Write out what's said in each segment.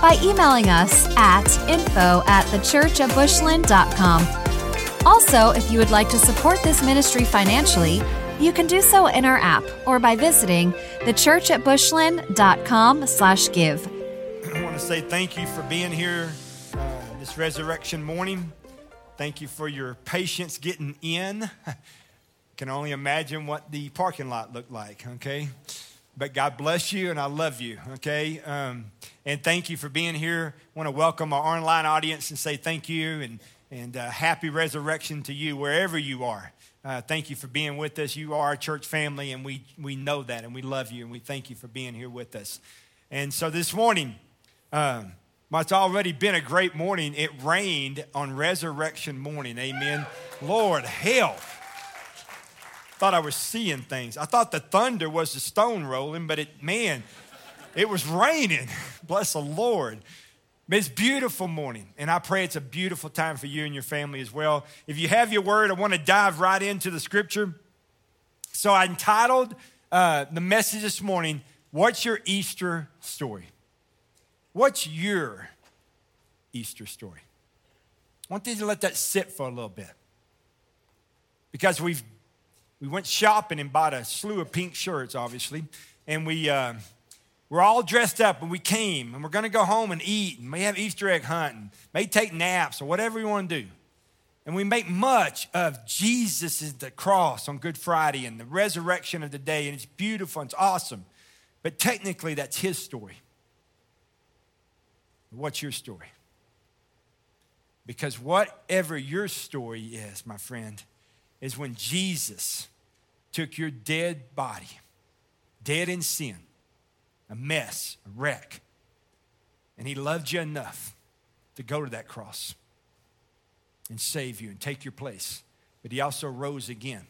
by emailing us at info at thechurchatbushland.com. Also, if you would like to support this ministry financially, you can do so in our app or by visiting thechurchatbushland.com slash give. I want to say thank you for being here uh, this resurrection morning. Thank you for your patience getting in. Can only imagine what the parking lot looked like, okay? But God bless you and I love you, okay? Um, and thank you for being here. I want to welcome our online audience and say thank you and, and uh, happy resurrection to you wherever you are. Uh, thank you for being with us. You are our church family, and we, we know that, and we love you, and we thank you for being here with us. And so this morning, um, it's already been a great morning. It rained on resurrection morning. Amen. Lord, help thought I was seeing things. I thought the thunder was the stone rolling, but it, man, it was raining. Bless the Lord. It's a beautiful morning, and I pray it's a beautiful time for you and your family as well. If you have your word, I want to dive right into the scripture. So I entitled uh, the message this morning, What's Your Easter Story? What's your Easter story? I want you to let that sit for a little bit because we've we went shopping and bought a slew of pink shirts, obviously, and we uh, we're all dressed up and we came and we're going to go home and eat and we have Easter egg hunt and may take naps or whatever we want to do. And we make much of Jesus' the cross on Good Friday and the resurrection of the day, and it's beautiful and it's awesome. But technically, that's his story. What's your story? Because whatever your story is, my friend, is when Jesus took your dead body, dead in sin, a mess, a wreck, and He loved you enough to go to that cross and save you and take your place. But He also rose again.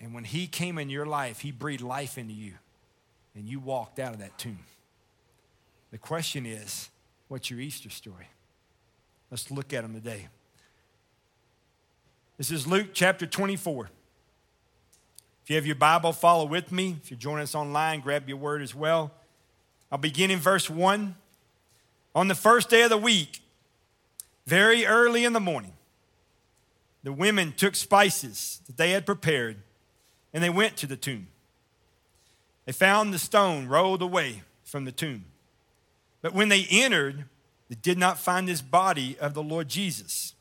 And when He came in your life, He breathed life into you, and you walked out of that tomb. The question is, what's your Easter story? Let's look at them today. This is Luke chapter 24. If you have your Bible, follow with me. If you're joining us online, grab your word as well. I'll begin in verse 1. On the first day of the week, very early in the morning, the women took spices that they had prepared and they went to the tomb. They found the stone rolled away from the tomb. But when they entered, they did not find this body of the Lord Jesus.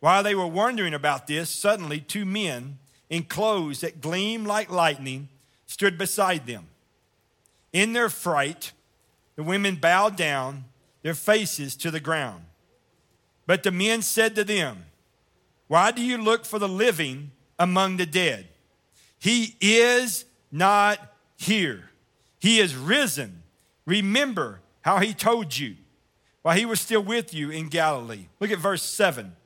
While they were wondering about this, suddenly two men in clothes that gleamed like lightning stood beside them. In their fright, the women bowed down their faces to the ground. But the men said to them, Why do you look for the living among the dead? He is not here. He is risen. Remember how he told you while he was still with you in Galilee. Look at verse 7.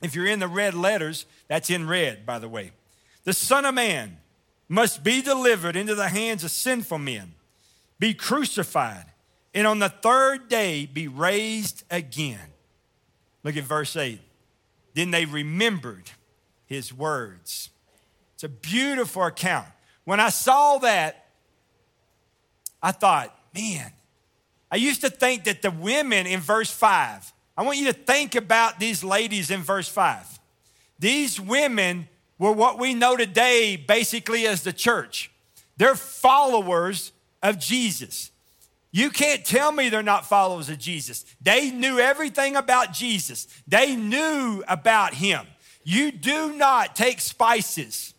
If you're in the red letters, that's in red, by the way. The Son of Man must be delivered into the hands of sinful men, be crucified, and on the third day be raised again. Look at verse 8. Then they remembered his words. It's a beautiful account. When I saw that, I thought, man, I used to think that the women in verse 5 I want you to think about these ladies in verse 5. These women were what we know today basically as the church. They're followers of Jesus. You can't tell me they're not followers of Jesus. They knew everything about Jesus, they knew about him. You do not take spices,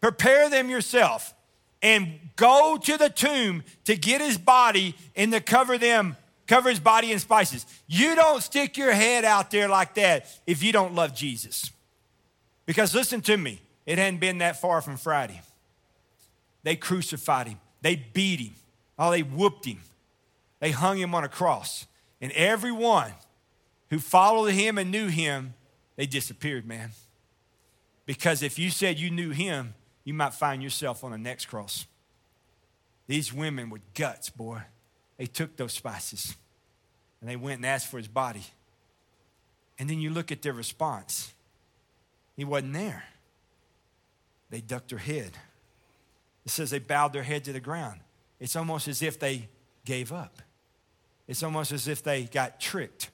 prepare them yourself, and go to the tomb to get his body and to cover them cover his body in spices. You don't stick your head out there like that if you don't love Jesus. Because listen to me, it hadn't been that far from Friday. They crucified him, they beat him, oh, they whooped him, they hung him on a cross. And everyone who followed him and knew him, they disappeared, man. Because if you said you knew him, you might find yourself on the next cross. These women with guts, boy, they took those spices and they went and asked for his body. And then you look at their response. He wasn't there. They ducked their head. It says they bowed their head to the ground. It's almost as if they gave up. It's almost as if they got tricked.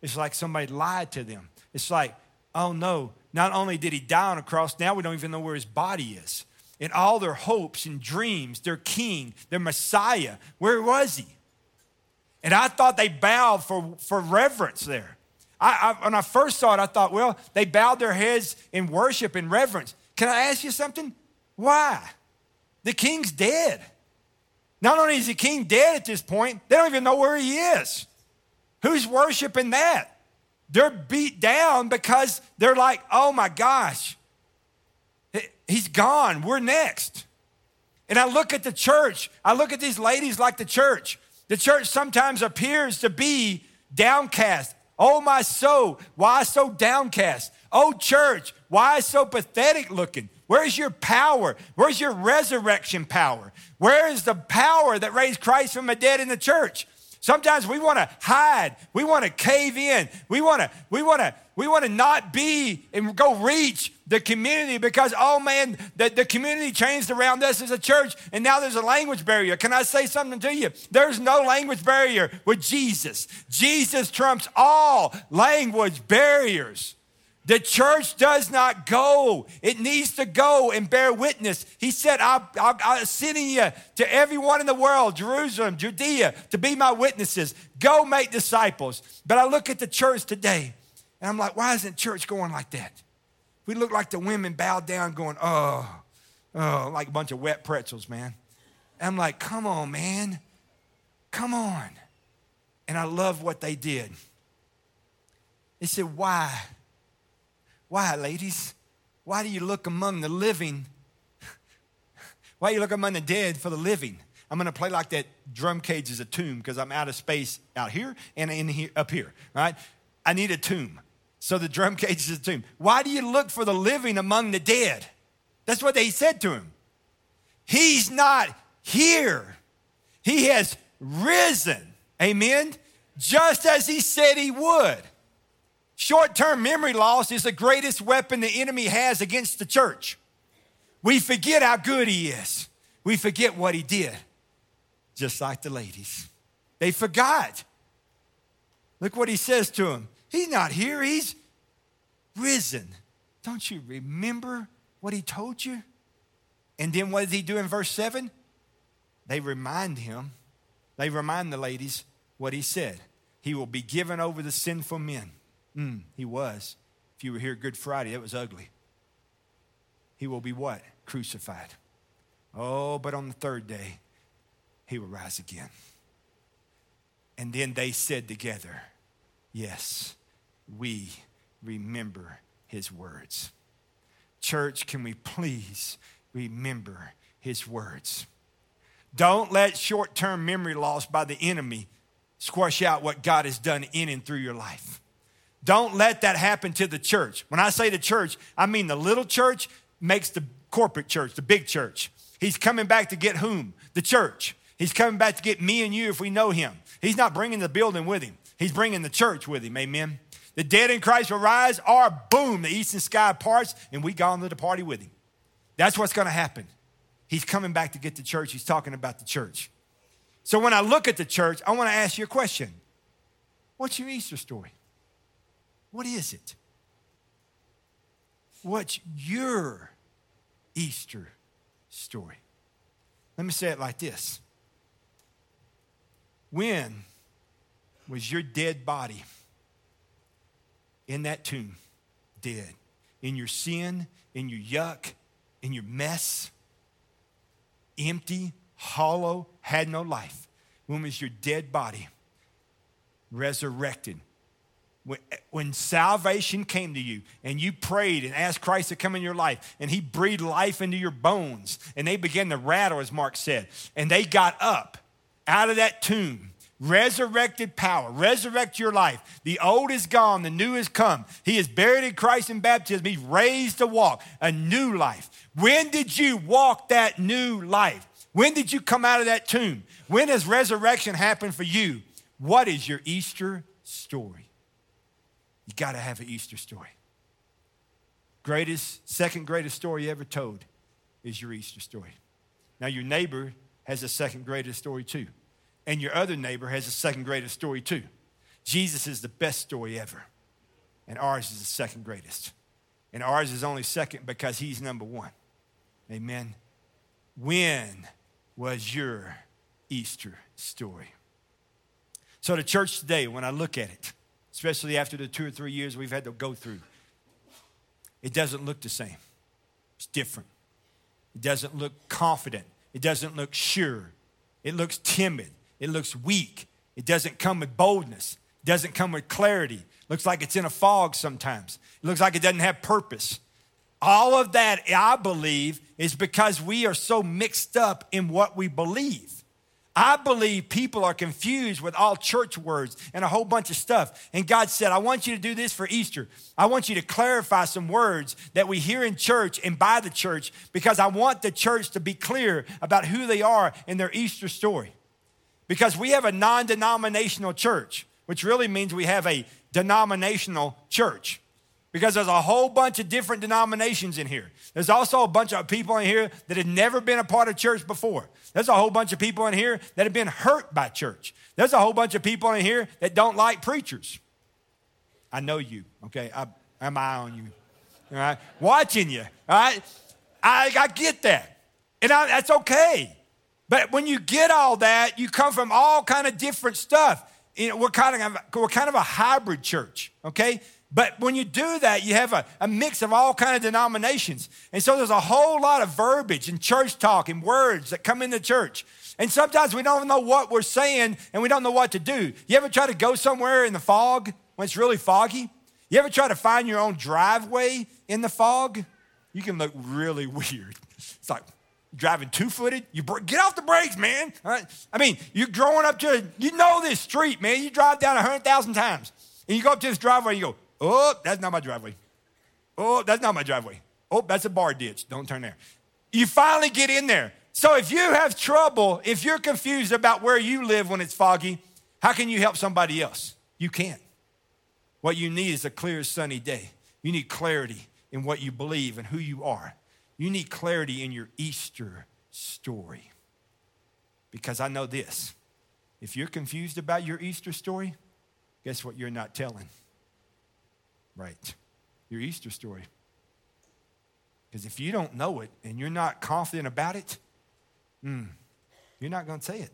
It's like somebody lied to them. It's like, oh no, not only did he die on a cross, now we don't even know where his body is. In all their hopes and dreams, their king, their Messiah, where was he? And I thought they bowed for, for reverence there. I, I, when I first saw it, I thought, well, they bowed their heads in worship and reverence. Can I ask you something? Why? The king's dead. Not only is the king dead at this point, they don't even know where he is. Who's worshiping that? They're beat down because they're like, oh my gosh, he's gone. We're next. And I look at the church, I look at these ladies like the church. The church sometimes appears to be downcast. Oh, my soul, why so downcast? Oh, church, why so pathetic looking? Where's your power? Where's your resurrection power? Where is the power that raised Christ from the dead in the church? Sometimes we want to hide. We want to cave in. We want to we want to we want to not be and go reach the community because oh man, the, the community changed around us as a church and now there's a language barrier. Can I say something to you? There's no language barrier with Jesus. Jesus trumps all language barriers. The church does not go. It needs to go and bear witness. He said, i am sending you to everyone in the world, Jerusalem, Judea, to be my witnesses. Go make disciples. But I look at the church today and I'm like, why isn't church going like that? We look like the women bowed down going, oh, oh, like a bunch of wet pretzels, man. And I'm like, come on, man. Come on. And I love what they did. They said, why? Why, ladies? Why do you look among the living? Why do you look among the dead for the living? I'm to play like that drum cage is a tomb because I'm out of space out here and in here, up here. Right? I need a tomb. So the drum cage is a tomb. Why do you look for the living among the dead? That's what they said to him. He's not here. He has risen. Amen. Just as he said he would. Short term memory loss is the greatest weapon the enemy has against the church. We forget how good he is, we forget what he did, just like the ladies. They forgot. Look what he says to them. He's not here, he's risen. Don't you remember what he told you? And then what does he do in verse 7? They remind him, they remind the ladies what he said. He will be given over to sinful men Mm, he was. If you were here Good Friday, it was ugly. He will be what? Crucified. Oh, but on the third day, he will rise again. And then they said together, Yes, we remember his words. Church, can we please remember his words? Don't let short term memory loss by the enemy squash out what God has done in and through your life. Don't let that happen to the church. When I say the church, I mean the little church makes the corporate church, the big church. He's coming back to get whom? The church. He's coming back to get me and you if we know him. He's not bringing the building with him, he's bringing the church with him. Amen. The dead in Christ will rise, or boom, the eastern sky parts, and we go into the party with him. That's what's going to happen. He's coming back to get the church. He's talking about the church. So when I look at the church, I want to ask you a question What's your Easter story? What is it? What's your Easter story? Let me say it like this When was your dead body in that tomb dead? In your sin, in your yuck, in your mess? Empty, hollow, had no life. When was your dead body resurrected when, when salvation came to you and you prayed and asked Christ to come in your life and he breathed life into your bones and they began to rattle, as Mark said, and they got up out of that tomb resurrected power, resurrect your life. The old is gone, the new has come. He is buried in Christ in baptism. He's raised to walk a new life. When did you walk that new life? When did you come out of that tomb? When has resurrection happened for you? What is your Easter story? You got to have an Easter story. Greatest, second greatest story ever told is your Easter story. Now, your neighbor has a second greatest story too and your other neighbor has a second greatest story too. Jesus is the best story ever, and ours is the second greatest. And ours is only second because he's number one. Amen. When was your Easter story? So, the church today, when I look at it, especially after the two or three years we've had to go through, it doesn't look the same. It's different. It doesn't look confident. It doesn't look sure. It looks timid. It looks weak. It doesn't come with boldness. It doesn't come with clarity. It looks like it's in a fog sometimes. It looks like it doesn't have purpose. All of that, I believe, is because we are so mixed up in what we believe. I believe people are confused with all church words and a whole bunch of stuff. And God said, I want you to do this for Easter. I want you to clarify some words that we hear in church and by the church because I want the church to be clear about who they are in their Easter story. Because we have a non denominational church, which really means we have a denominational church. Because there's a whole bunch of different denominations in here. There's also a bunch of people in here that have never been a part of church before. There's a whole bunch of people in here that have been hurt by church. There's a whole bunch of people in here that don't like preachers. I know you, okay? I, I'm eye on you, all right? Watching you, all right? I, I get that. And I, that's okay. But when you get all that, you come from all kind of different stuff. You know, we're kind of we're kind of a hybrid church, okay? But when you do that, you have a, a mix of all kind of denominations. And so there's a whole lot of verbiage and church talk and words that come into the church. And sometimes we don't know what we're saying and we don't know what to do. You ever try to go somewhere in the fog when it's really foggy? You ever try to find your own driveway in the fog? You can look really weird. It's like, driving two footed, you get off the brakes, man. I mean, you're growing up to, you know this street, man. You drive down 100,000 times and you go up to this driveway and you go, oh, that's not my driveway. Oh, that's not my driveway. Oh, that's a bar ditch. Don't turn there. You finally get in there. So if you have trouble, if you're confused about where you live when it's foggy, how can you help somebody else? You can't. What you need is a clear, sunny day. You need clarity in what you believe and who you are. You need clarity in your Easter story. Because I know this if you're confused about your Easter story, guess what you're not telling? Right, your Easter story. Because if you don't know it and you're not confident about it, mm, you're not going to say it.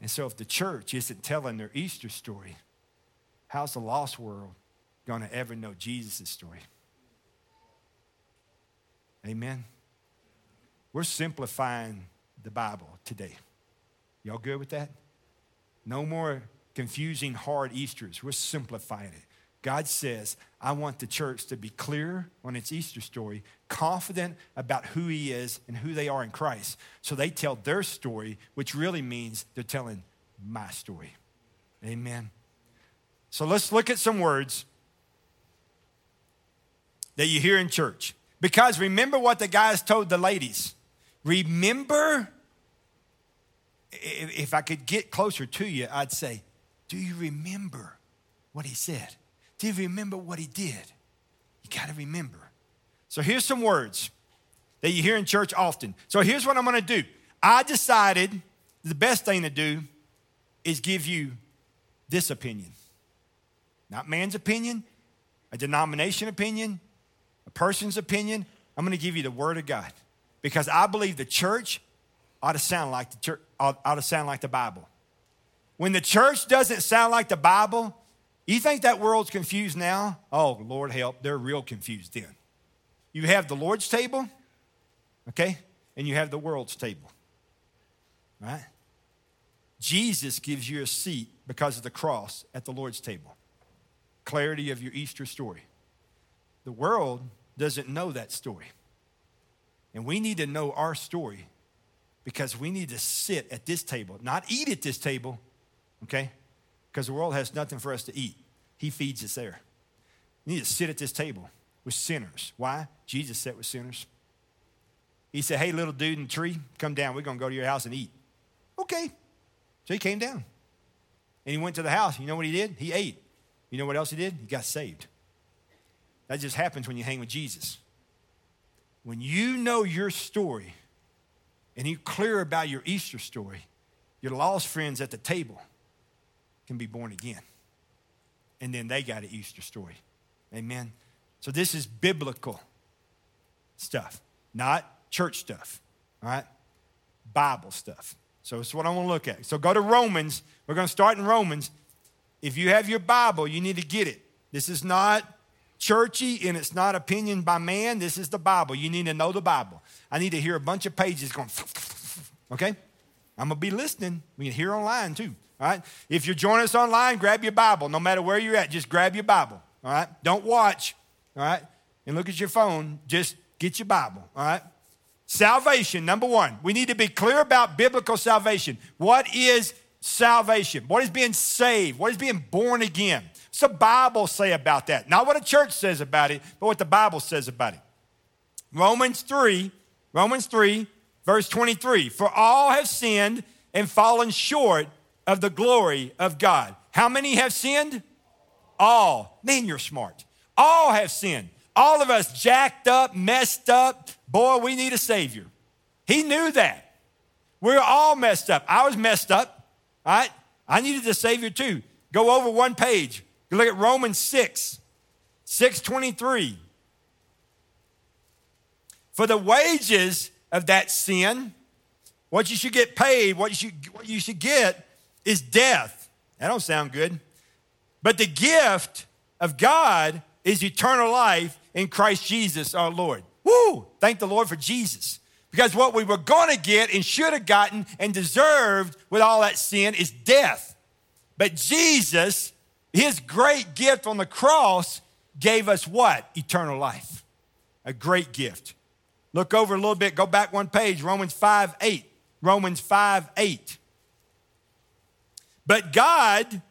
And so, if the church isn't telling their Easter story, how's the lost world going to ever know Jesus' story? Amen. We're simplifying the Bible today. Y'all good with that? No more confusing hard Easters. We're simplifying it. God says, I want the church to be clear on its Easter story, confident about who He is and who they are in Christ. So they tell their story, which really means they're telling my story. Amen. So let's look at some words that you hear in church. Because remember what the guys told the ladies. Remember, if I could get closer to you, I'd say, Do you remember what he said? Do you remember what he did? You got to remember. So here's some words that you hear in church often. So here's what I'm going to do. I decided the best thing to do is give you this opinion. Not man's opinion, a denomination opinion, a person's opinion. I'm going to give you the word of God because I believe the church ought to sound like the church, ought, ought to sound like the Bible. When the church doesn't sound like the Bible, you think that world's confused now? Oh, Lord help, they're real confused then. You have the Lord's table, okay, and you have the world's table, right? Jesus gives you a seat because of the cross at the Lord's table. Clarity of your Easter story. The world doesn't know that story. And we need to know our story because we need to sit at this table, not eat at this table, okay? Because the world has nothing for us to eat. He feeds us there. We need to sit at this table with sinners. Why? Jesus sat with sinners. He said, Hey, little dude in the tree, come down. We're going to go to your house and eat. Okay. So he came down. And he went to the house. You know what he did? He ate. You know what else he did? He got saved. That just happens when you hang with Jesus. When you know your story and you're clear about your Easter story, your lost friends at the table can be born again. And then they got an Easter story. Amen. So this is biblical stuff, not church stuff, all right? Bible stuff. So it's what I want to look at. So go to Romans. We're going to start in Romans. If you have your Bible, you need to get it. This is not churchy and it's not opinion by man. This is the Bible. You need to know the Bible. I need to hear a bunch of pages going, okay? I'm to be listening. We can hear online too, all right? If you're joining us online, grab your Bible. No matter where you're at, just grab your Bible, all right? Don't watch, all right? And look at your phone. Just get your Bible, all right? Salvation, number one. We need to be clear about biblical salvation. What is salvation? What is being saved? What is being born again? What's the Bible say about that? Not what a church says about it, but what the Bible says about it. Romans 3, Romans 3, verse 23. For all have sinned and fallen short of the glory of God. How many have sinned? All. Man, you're smart. All have sinned. All of us jacked up, messed up. Boy, we need a Savior. He knew that. We're all messed up. I was messed up, right? I needed a Savior too. Go over one page. Look at Romans 6, 623. For the wages of that sin, what you should get paid, what you should, what you should get is death. That don't sound good. But the gift of God is eternal life in Christ Jesus our Lord. Woo! Thank the Lord for Jesus. Because what we were going to get and should have gotten and deserved with all that sin is death. But Jesus, his great gift on the cross, gave us what? Eternal life. A great gift. Look over a little bit, go back one page, Romans 5 8. Romans 5 8. But God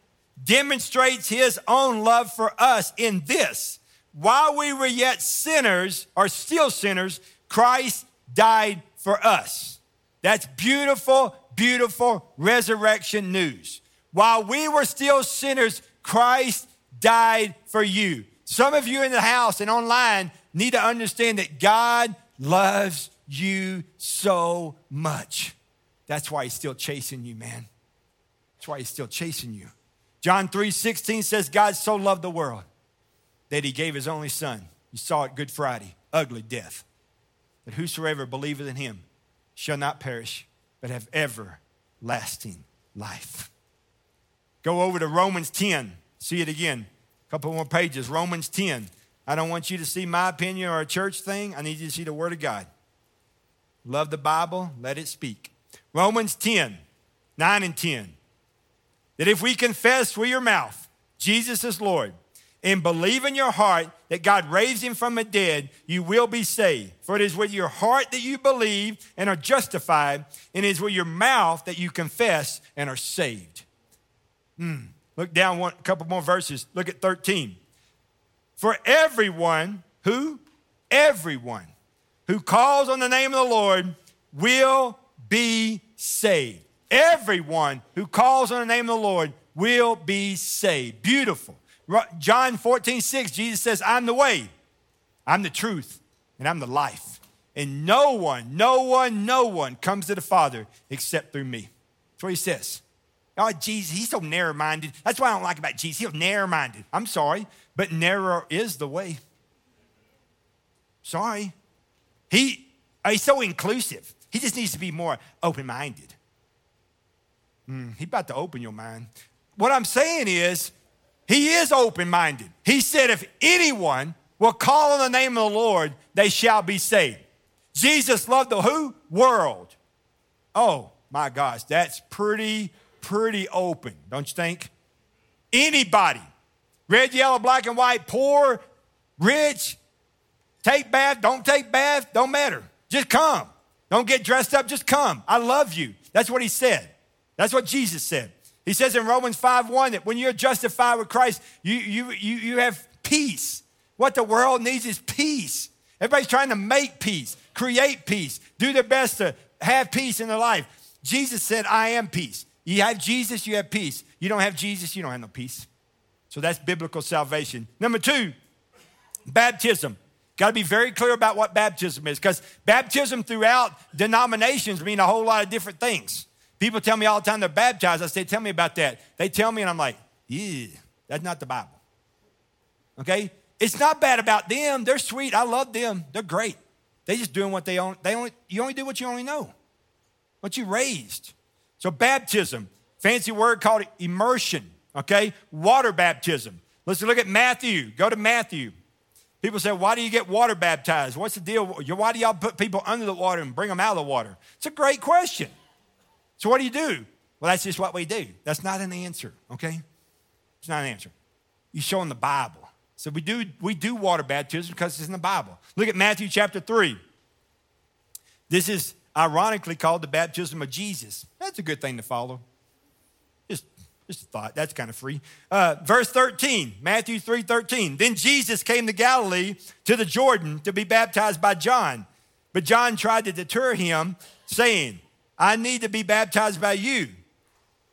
demonstrates his own love for us in this while we were yet sinners, or still sinners, Christ died for us. That's beautiful, beautiful resurrection news. While we were still sinners, Christ died for you. Some of you in the house and online need to understand that God loves you so much. That's why he's still chasing you, man. That's why he's still chasing you. John 3 16 says, God so loved the world that he gave his only son. You saw it Good Friday, ugly death. That whosoever believeth in him shall not perish, but have everlasting life. Go over to Romans 10, see it again. A couple more pages. Romans 10. I don't want you to see my opinion or a church thing. I need you to see the Word of God. Love the Bible, let it speak. Romans 10, 9 and 10. That if we confess with your mouth Jesus is Lord and believe in your heart that God raised him from the dead, you will be saved. For it is with your heart that you believe and are justified, and it is with your mouth that you confess and are saved. Mm. Look down one a couple more verses. Look at 13. For everyone who, everyone who calls on the name of the Lord will be saved. Everyone who calls on the name of the Lord will be saved. Beautiful. John 14, 6, Jesus says, I'm the way, I'm the truth, and I'm the life. And no one, no one, no one comes to the Father except through me. That's what he says. Oh, Jesus, he's so narrow minded. That's what I don't like about Jesus. He's narrow minded. I'm sorry, but narrow is the way. Sorry. He, he's so inclusive. He just needs to be more open minded. Mm, he's about to open your mind. What I'm saying is, he is open minded. He said, if anyone will call on the name of the Lord, they shall be saved. Jesus loved the who? World. Oh my gosh, that's pretty, pretty open, don't you think? Anybody, red, yellow, black, and white, poor, rich, take bath, don't take bath, don't matter. Just come. Don't get dressed up, just come. I love you. That's what he said. That's what Jesus said. He says in Romans 5 1 that when you're justified with Christ, you, you, you, you have peace. What the world needs is peace. Everybody's trying to make peace, create peace, do their best to have peace in their life. Jesus said, I am peace. You have Jesus, you have peace. You don't have Jesus, you don't have no peace. So that's biblical salvation. Number two, baptism. Got to be very clear about what baptism is because baptism throughout denominations mean a whole lot of different things. People tell me all the time they're baptized. I say, Tell me about that. They tell me, and I'm like, Yeah, that's not the Bible. Okay? It's not bad about them. They're sweet. I love them. They're great. They just doing what they own. They only you only do what you only know, what you raised. So baptism, fancy word called immersion. Okay, water baptism. Let's look at Matthew. Go to Matthew. People say, why do you get water baptized? What's the deal? Why do y'all put people under the water and bring them out of the water? It's a great question. So what do you do? Well, that's just what we do. That's not an answer, okay? It's not an answer. You show in the Bible. So we do, we do water baptism because it's in the Bible. Look at Matthew chapter 3. This is ironically called the baptism of Jesus. That's a good thing to follow. Just, just a thought. That's kind of free. Uh, verse 13, Matthew 3 13. Then Jesus came to Galilee to the Jordan to be baptized by John. But John tried to deter him, saying, I need to be baptized by you.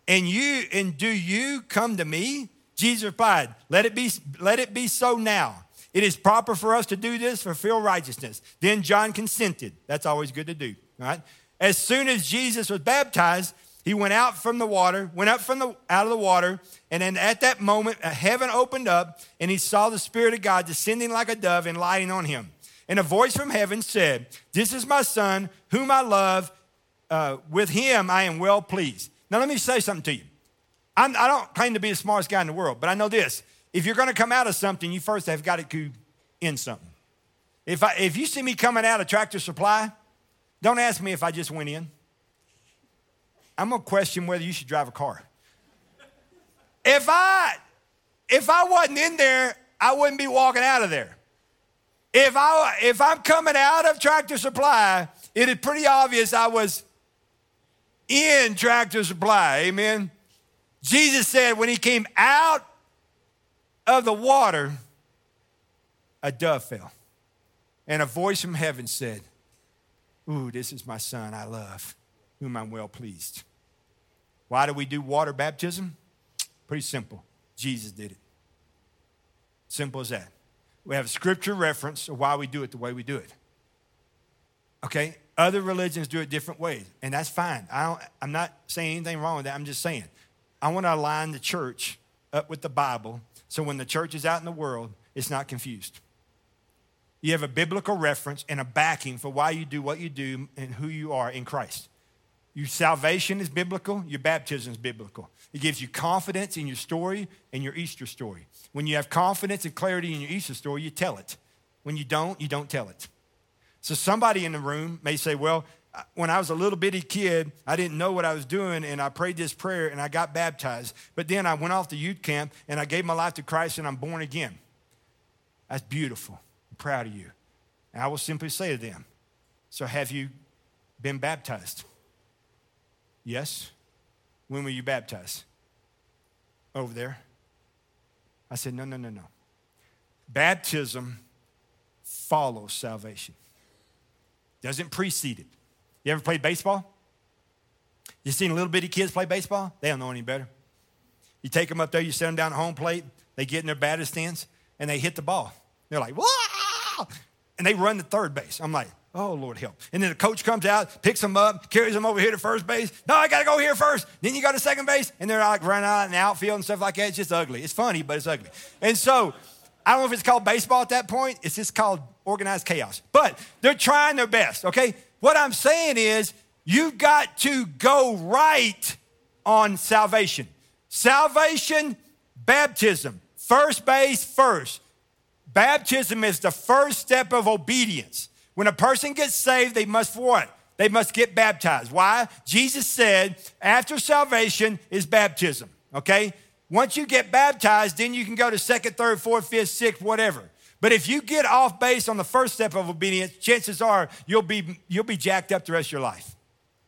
And you, and do you come to me? Jesus replied, Let it be, let it be so now. It is proper for us to do this, fulfill righteousness. Then John consented. That's always good to do, right? As soon as Jesus was baptized, he went out from the water, went up from the out of the water, and then at that moment, heaven opened up, and he saw the Spirit of God descending like a dove and lighting on him. And a voice from heaven said, This is my son, whom I love. Uh, with him I am well pleased. Now, let me say something to you. I'm, I do not claim to be the smartest guy in the world, but I know this. If you're going to come out of something, you first have got to in something. If, I, if you see me coming out of Tractor Supply, don't ask me if I just went in. I'm to question whether you should drive a car. If I, if I wasn't in there, I wouldn't be walking out of there. If, I, if I'm coming out of Tractor Supply, it is pretty obvious I was in Tractor Supply. Amen. Jesus said when he came out of the water, a dove fell. And a voice from heaven said, Ooh, this is my son I love, whom I'm well pleased. Why do we do water baptism? Pretty simple. Jesus did it. Simple as that. We have scripture reference of why we do it the way we do it. Okay? Other religions do it different ways, and that's fine. I don't, I'm not saying anything wrong with that. I'm just saying I want to align the church up with the Bible so when the church is out in the world, it's not confused. You have a biblical reference and a backing for why you do what you do and who you are in Christ. Your salvation is biblical, your baptism is biblical. It gives you confidence in your story and your Easter story. When you have confidence and clarity in your Easter story, you tell it. When you don't, you don't tell it. So somebody in the room may say, Well, when I was a little bitty kid, I didn't know what I was doing, and I prayed this prayer and I got baptized. But then I went off to youth camp and I gave my life to Christ and I'm born again. That's beautiful. Proud of you. And I will simply say to them, So have you been baptized? Yes. When were you baptized? Over there. I said, No, no, no, no. Baptism follows salvation, doesn't precede it. You ever played baseball? You seen little bitty kids play baseball? They don't know any better. You take them up there, you set them down at home plate, they get in their batting stance, and they hit the ball. They're like, And they run to third base. I'm like, oh, Lord help. And then the coach comes out, picks them up, carries them over here to first base. No, I got to go here first. Then you go to second base, and they're like running out in the outfield and stuff like that. It's just ugly. It's funny, but it's ugly. And so, I don't know if it's called baseball at that point. It's just called organized chaos. But they're trying their best, okay? What I'm saying is, you've got to go right on salvation. Salvation, baptism, first base first. Baptism is the first step of obedience. When a person gets saved, they must what? They must get baptized. Why? Jesus said after salvation is baptism, okay? Once you get baptized, then you can go to second, third, fourth, fifth, sixth, whatever. But if you get off base on the first step of obedience, chances are you'll be, you'll be jacked up the rest of your life.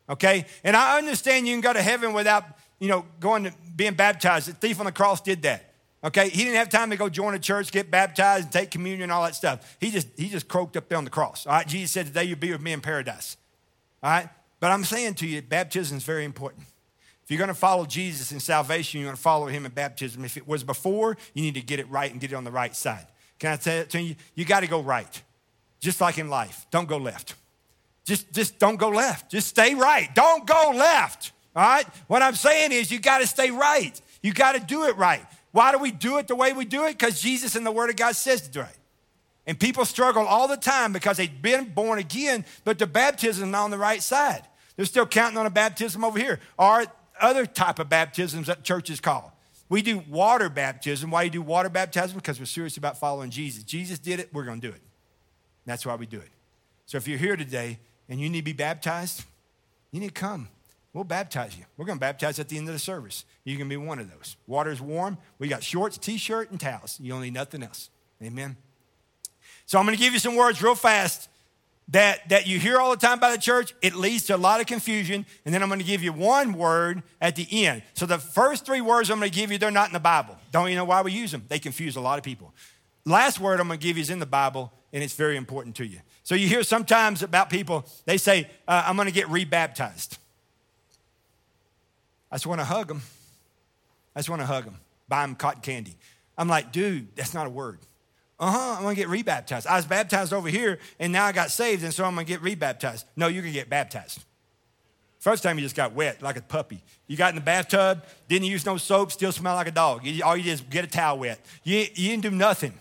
Okay? And I understand you can go to heaven without, you know, going to being baptized. The thief on the cross did that. Okay? He didn't have time to go join a church, get baptized, and take communion and all that stuff. He just he just croaked up there on the cross. All right? Jesus said, Today you'll be with me in paradise. All right? But I'm saying to you, baptism is very important. If you're going to follow Jesus in salvation, you're going to follow him in baptism. If it was before, you need to get it right and get it on the right side. Can I tell to you? You got to go right. Just like in life. Don't go left. Just, just don't go left. Just stay right. Don't go left. All right? What I'm saying is you got to stay right. You got to do it right. Why do we do it the way we do it? Because Jesus in the Word of God says to do it. And people struggle all the time because they've been born again, but the baptism is not on the right side. They're still counting on a baptism over here, or other type of baptisms that churches call. We do water baptism. Why do you do water baptism? Because we're serious about following Jesus. Jesus did it, we're going to do it. That's why we do it. So if you're here today and you need to be baptized, you need to come. We'll baptize you. We're going to baptize at the end of the service. You can be one of those. Water's warm. We got shorts, t shirt, and towels. You don't need nothing else. Amen. So I'm going to give you some words real fast that, that you hear all the time by the church. It leads to a lot of confusion. And then I'm going to give you one word at the end. So the first three words I'm going to give you, they're not in the Bible. Don't you know why we use them? They confuse a lot of people. Last word I'm going to give you is in the Bible, and it's very important to you. So you hear sometimes about people, they say, uh, I'm going to get rebaptized. I just want to hug them. I just want to hug them, buy them cotton candy. I'm like, dude, that's not a word. Uh huh, I'm gonna get rebaptized. I was baptized over here and now I got saved and so I'm gonna get rebaptized. No, you're gonna get baptized. First time you just got wet like a puppy. You got in the bathtub, didn't use no soap, still smell like a dog. All you did is get a towel wet. You, you didn't do nothing.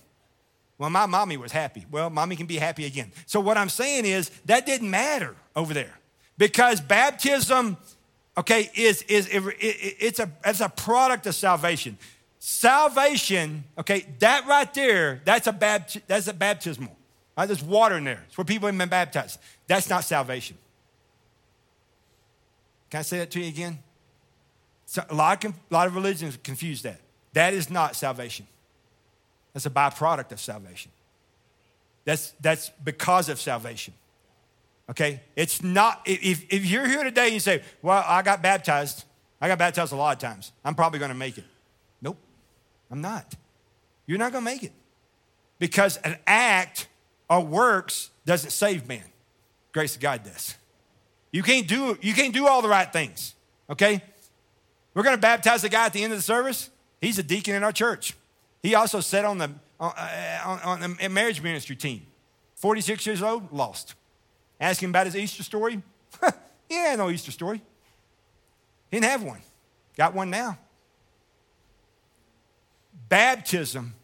Well, my mommy was happy. Well, mommy can be happy again. So, what I'm saying is that didn't matter over there because baptism okay, is, is it, it, it's, a, it's a product of salvation. Salvation, okay, that right there, that's a, bapt- that's a baptismal. Right? There's water in there. It's where people have been baptized. That's not salvation. Can I say that to you again? So a, lot of, a lot of religions confuse that. That is not salvation. That's a byproduct of salvation. That's, that's because of salvation. Okay? It's not, if, if you're here today and you say, Well, I got baptized, I got baptized a lot of times, I'm probably going to make it. Nope, I'm not. You're not going to make it. Because an act or works doesn't save man. Grace of God does. You can't do, you can't do all the right things, okay? We're going to baptize the guy at the end of the service. He's a deacon in our church. He also sat on the, on, uh, on the marriage ministry team. 46 years old, lost. Ask him about his Easter story. had no Easter story. He didn't have one. Got one now. Baptism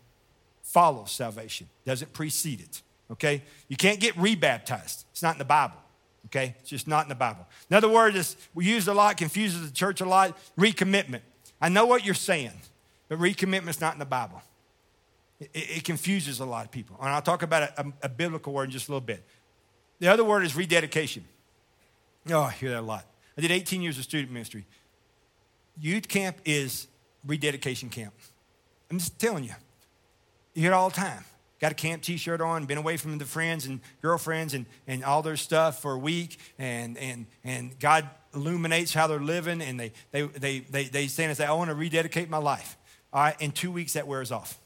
follows salvation, doesn't precede it. Okay? You can't get rebaptized. It's not in the Bible. Okay? It's just not in the Bible. Another word is we use a lot, confuses the church a lot, recommitment. I know what you're saying, but recommitment's not in the Bible. It, it confuses a lot of people. And I'll talk about a, a, a biblical word in just a little bit. The other word is rededication. Oh, I hear that a lot. I did 18 years of student ministry. Youth camp is rededication camp. I'm just telling you. You hear it all the time. Got a camp t shirt on, been away from the friends and girlfriends and, and all their stuff for a week, and, and, and God illuminates how they're living, and they, they, they, they, they stand and say, I want to rededicate my life. All right, in two weeks that wears off.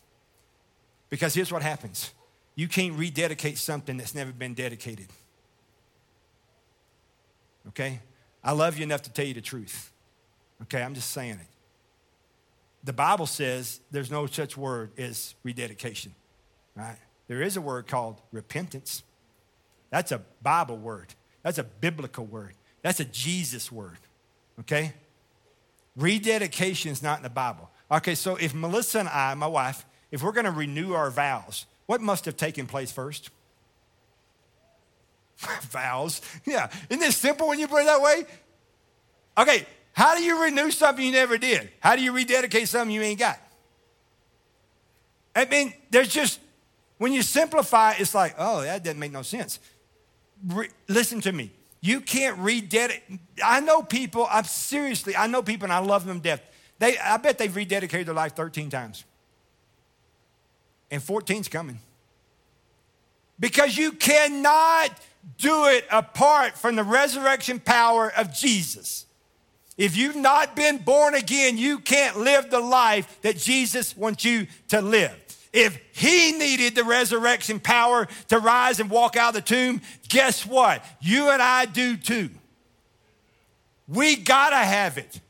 Because here's what happens you can't rededicate something that's never been dedicated. Okay? I love you enough to tell you the truth. Okay, I'm just saying it. The Bible says there's no such word as rededication, right? There is a word called repentance. That's a Bible word, that's a biblical word, that's a Jesus word, okay? Rededication is not in the Bible. Okay, so if Melissa and I, my wife, if we're to renew our vows, what must have taken place first? Vows. Yeah. Isn't this simple when you put it that way? Okay, how do you renew something you never did? How do you rededicate something you ain't got? I mean, there's just, when you simplify, it's like, oh, that doesn't make no sense. Re- listen to me. You can't rededicate. I know people, I'm seriously, I know people and I love them death. They, I bet they've rededicated their life 13 times. And 14's coming. because you cannot do it apart from the resurrection power of Jesus. If you've not been born again, you can't live the life that Jesus wants you to live. If he needed the resurrection power to rise and walk out of the tomb, guess what? You and I do too. We gotta have it.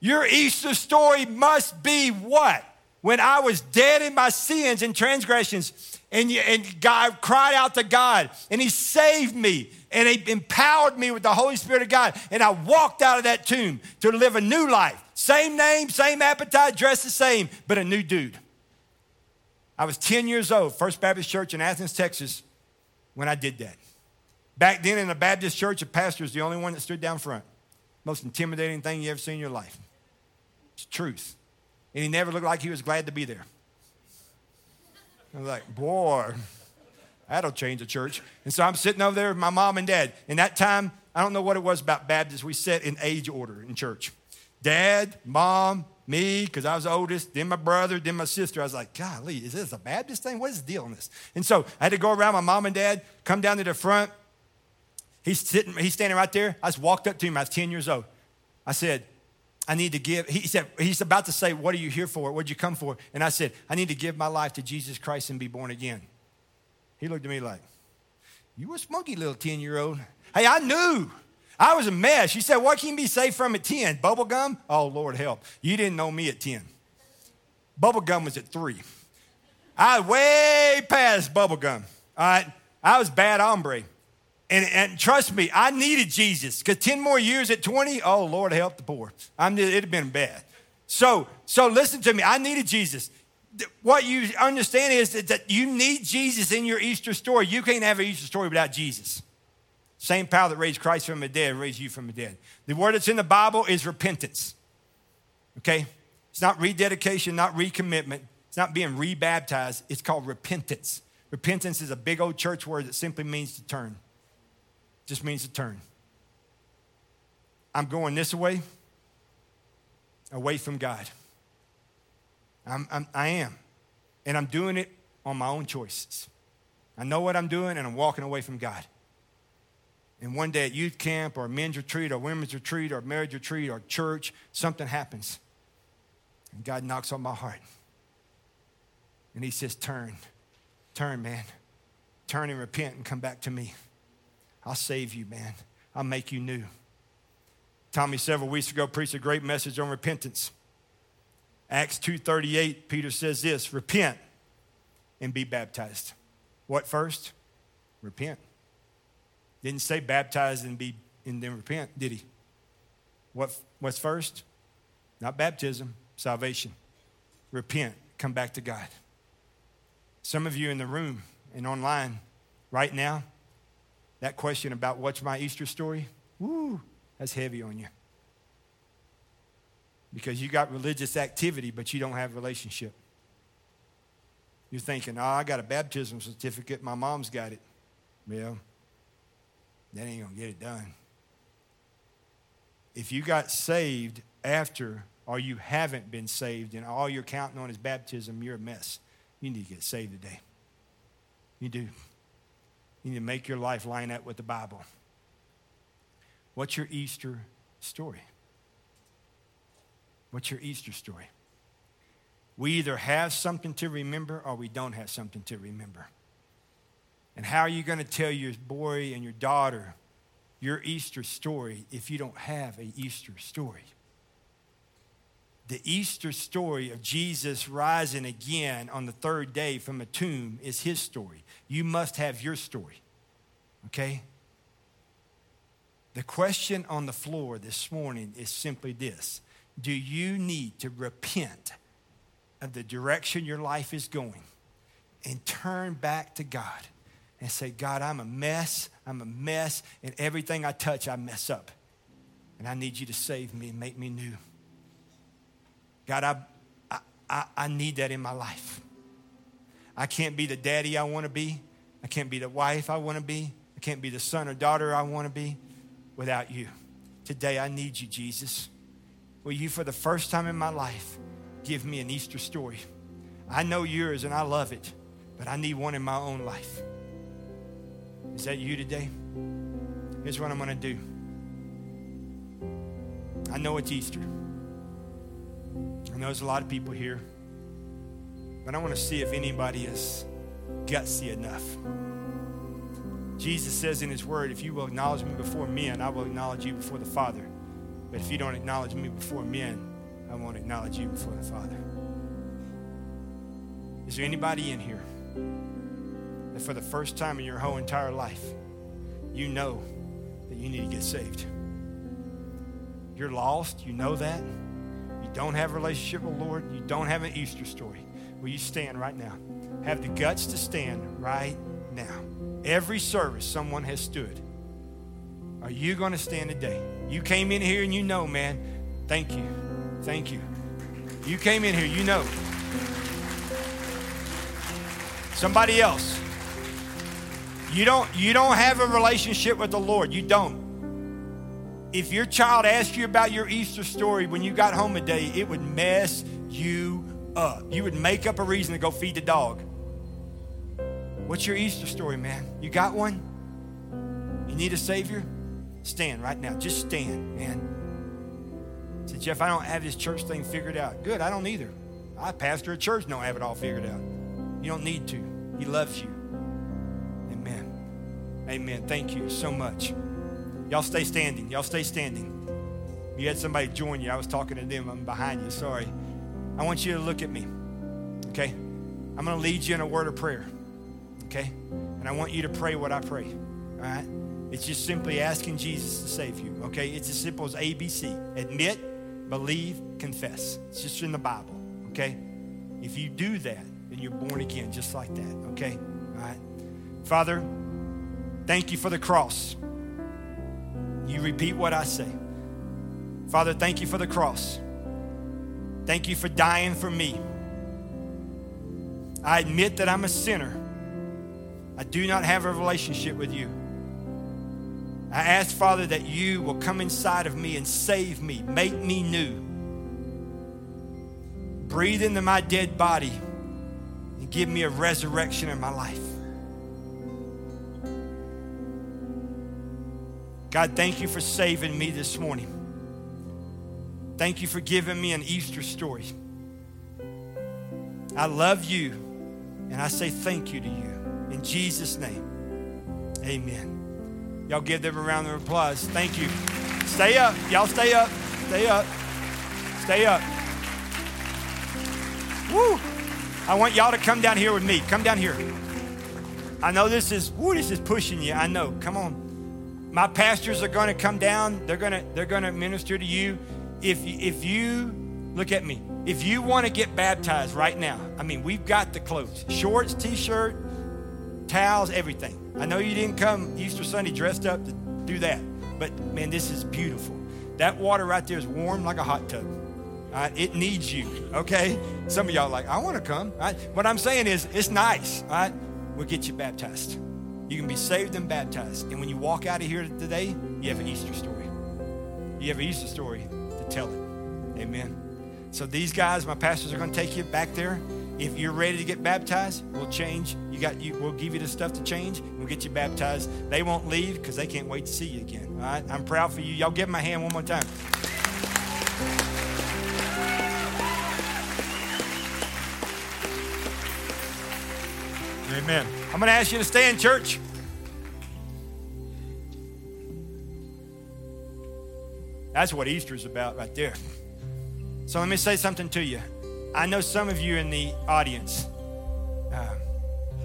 Your Easter story must be what? When I was dead in my sins and transgressions, and, and God cried out to God, and He saved me, and He empowered me with the Holy Spirit of God, and I walked out of that tomb to live a new life. Same name, same appetite, dressed the same, but a new dude. I was 10 years old, First Baptist Church in Athens, Texas, when I did that. Back then in a Baptist church, a pastor is the only one that stood down front. Most intimidating thing you ever seen in your life. It's truth. And he never looked like he was glad to be there. I was like, boy, that'll change the church. And so I'm sitting over there with my mom and dad. And that time, I don't know what it was about Baptists. We sat in age order in church. Dad, mom, me, because I was the oldest, then my brother, then my sister. I was like, golly, is this a Baptist thing? What is the deal on this? And so I had to go around my mom and dad, come down to the front. He's sitting, he's standing right there. I just walked up to him. I was 10 years old. I said, I need to give. He said, he's about to say, What are you here for? What'd you come for? And I said, I need to give my life to Jesus Christ and be born again. He looked at me like, You a spunky little 10 year old. Hey, I knew. I was a mess. She said, What can you be saved from at 10? Bubble gum? Oh, Lord help. You didn't know me at 10. Bubble gum was at three. I was way past bubble gum. All right. I was bad hombre. And, and trust me, I needed Jesus because 10 more years at 20, oh, Lord, help the poor. I'm, it'd have been bad. So, so listen to me. I needed Jesus. What you understand is that, that you need Jesus in your Easter story. You can't have an Easter story without Jesus. Same power that raised Christ from the dead raised you from the dead. The word that's in the Bible is repentance. Okay? It's not rededication, not recommitment. It's not being rebaptized. It's called repentance. Repentance is a big old church word that simply means to turn just means to turn. I'm going this way, away from God. I'm, I'm, I am. And I'm doing it on my own choices. I know what I'm doing, and I'm walking away from God. And one day at youth camp or men's retreat or women's retreat or marriage retreat or church, something happens. And God knocks on my heart. And He says, Turn, turn, man. Turn and repent and come back to me. I'll save you, man. I'll make you new. Tommy several weeks ago preached a great message on repentance. Acts 2:38, Peter says this, repent and be baptized. What first? Repent. Didn't say baptized and be and then repent, did he? What, what's first? Not baptism, salvation. Repent, come back to God. Some of you in the room and online right now, that question about what's my Easter story, woo, that's heavy on you. Because you got religious activity, but you don't have relationship. You're thinking, oh, I got a baptism certificate, my mom's got it. Well, that ain't gonna get it done. If you got saved after or you haven't been saved and all you're counting on is baptism, you're a mess. You need to get saved today. You do. You need to make your life line up with the Bible. What's your Easter story? What's your Easter story? We either have something to remember or we don't have something to remember. And how are you going to tell your boy and your daughter your Easter story if you don't have a Easter story? The Easter story of Jesus rising again on the third day from a tomb is his story. You must have your story. Okay? The question on the floor this morning is simply this Do you need to repent of the direction your life is going and turn back to God and say, God, I'm a mess. I'm a mess. And everything I touch, I mess up. And I need you to save me and make me new. God, I, I, I need that in my life. I can't be the daddy I want to be. I can't be the wife I want to be. I can't be the son or daughter I want to be without you. Today, I need you, Jesus. Will you, for the first time in my life, give me an Easter story? I know yours and I love it, but I need one in my own life. Is that you today? Here's what I'm going to do. I know it's Easter. I know there's a lot of people here. But I want to see if anybody is gutsy enough. Jesus says in his word, if you will acknowledge me before men, I will acknowledge you before the Father. But if you don't acknowledge me before men, I won't acknowledge you before the Father. Is there anybody in here that for the first time in your whole entire life, you know that you need to get saved? You're lost, you know that. You don't have a relationship with the Lord, you don't have an Easter story. Will you stand right now? Have the guts to stand right now. Every service, someone has stood. Are you going to stand today? You came in here and you know, man, thank you. Thank you. You came in here, you know. Somebody else. You don't you don't have a relationship with the Lord. You don't. If your child asked you about your Easter story when you got home a day, it would mess you up. You would make up a reason to go feed the dog. What's your Easter story, man? You got one? You need a Savior? Stand right now. Just stand, man. Say, Jeff, I don't have this church thing figured out. Good, I don't either. I pastor a church, don't have it all figured out. You don't need to. He loves you. Amen. Amen. Thank you so much. Y'all stay standing. Y'all stay standing. You had somebody join you. I was talking to them. I'm behind you. Sorry. I want you to look at me. Okay? I'm going to lead you in a word of prayer. Okay? And I want you to pray what I pray. All right? It's just simply asking Jesus to save you. Okay? It's as simple as ABC admit, believe, confess. It's just in the Bible. Okay? If you do that, then you're born again just like that. Okay? All right? Father, thank you for the cross. You repeat what I say. Father, thank you for the cross. Thank you for dying for me. I admit that I'm a sinner. I do not have a relationship with you. I ask, Father, that you will come inside of me and save me, make me new. Breathe into my dead body and give me a resurrection in my life. God, thank you for saving me this morning. Thank you for giving me an Easter story. I love you, and I say thank you to you. In Jesus' name, amen. Y'all give them a round of applause. Thank you. Stay up. Y'all stay up. Stay up. Stay up. Woo! I want y'all to come down here with me. Come down here. I know this is, woo, this is pushing you. I know. Come on. My pastors are going to come down. They're going to, they're going to minister to you if, if you, look at me, if you want to get baptized right now, I mean, we've got the clothes shorts, t shirt, towels, everything. I know you didn't come Easter Sunday dressed up to do that, but man, this is beautiful. That water right there is warm like a hot tub. Right? It needs you, okay? Some of y'all like, I want to come. Right? What I'm saying is, it's nice. Right? We'll get you baptized. You can be saved and baptized. And when you walk out of here today, you have an Easter story. You have an Easter story to tell it. Amen. So these guys, my pastors are going to take you back there. If you're ready to get baptized, we'll change. You got you. We'll give you the stuff to change. We'll get you baptized. They won't leave because they can't wait to see you again. All right. I'm proud for you. Y'all give them a hand one more time. Amen. I'm going to ask you to stay in church. That's what Easter is about right there. So let me say something to you. I know some of you in the audience, uh,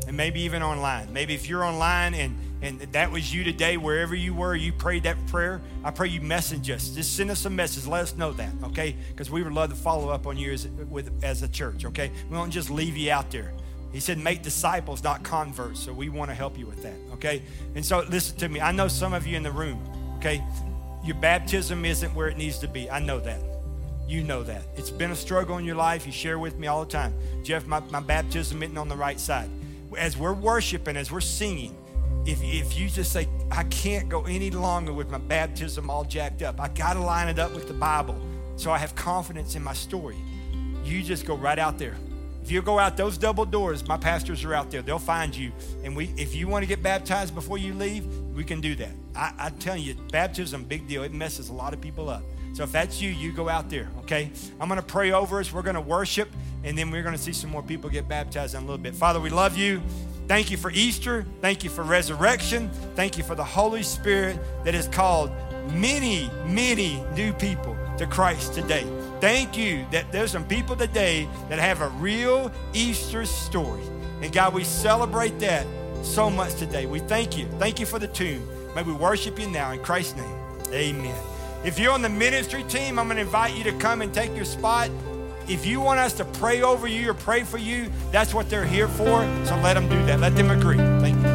and maybe even online. Maybe if you're online and, and that was you today, wherever you were, you prayed that prayer, I pray you message us. Just send us a message. Let us know that, okay? Because we would love to follow up on you as, with, as a church, okay? We won't just leave you out there. He said, make disciples, not converts. So we want to help you with that, okay? And so listen to me. I know some of you in the room, okay? Your baptism isn't where it needs to be. I know that. You know that. It's been a struggle in your life. You share with me all the time. Jeff, my, my baptism isn't on the right side. As we're worshiping, as we're singing, if, if you just say, I can't go any longer with my baptism all jacked up, I got to line it up with the Bible so I have confidence in my story. You just go right out there If you go out those double doors, my pastors are out there. They'll find you. And we, if you want to get baptized before you leave, we can do that. I, I'm telling you, baptism, big deal. It messes a lot of people up. So if that's you, you go out there, okay? I'm going to pray over us. We're going to worship, and then we're going to see some more people get baptized in a little bit. Father, we love you. Thank you for Easter. Thank you for resurrection. Thank you for the Holy Spirit that has called many, many new people to Christ today. Thank you that there's some people today that have a real Easter story. And God, we celebrate that so much today. We thank you. Thank you for the tomb. May we worship you now in Christ's name. Amen. If you're on the ministry team, I'm going to invite you to come and take your spot. If you want us to pray over you or pray for you, that's what they're here for. So let them do that. Let them agree. Thank you.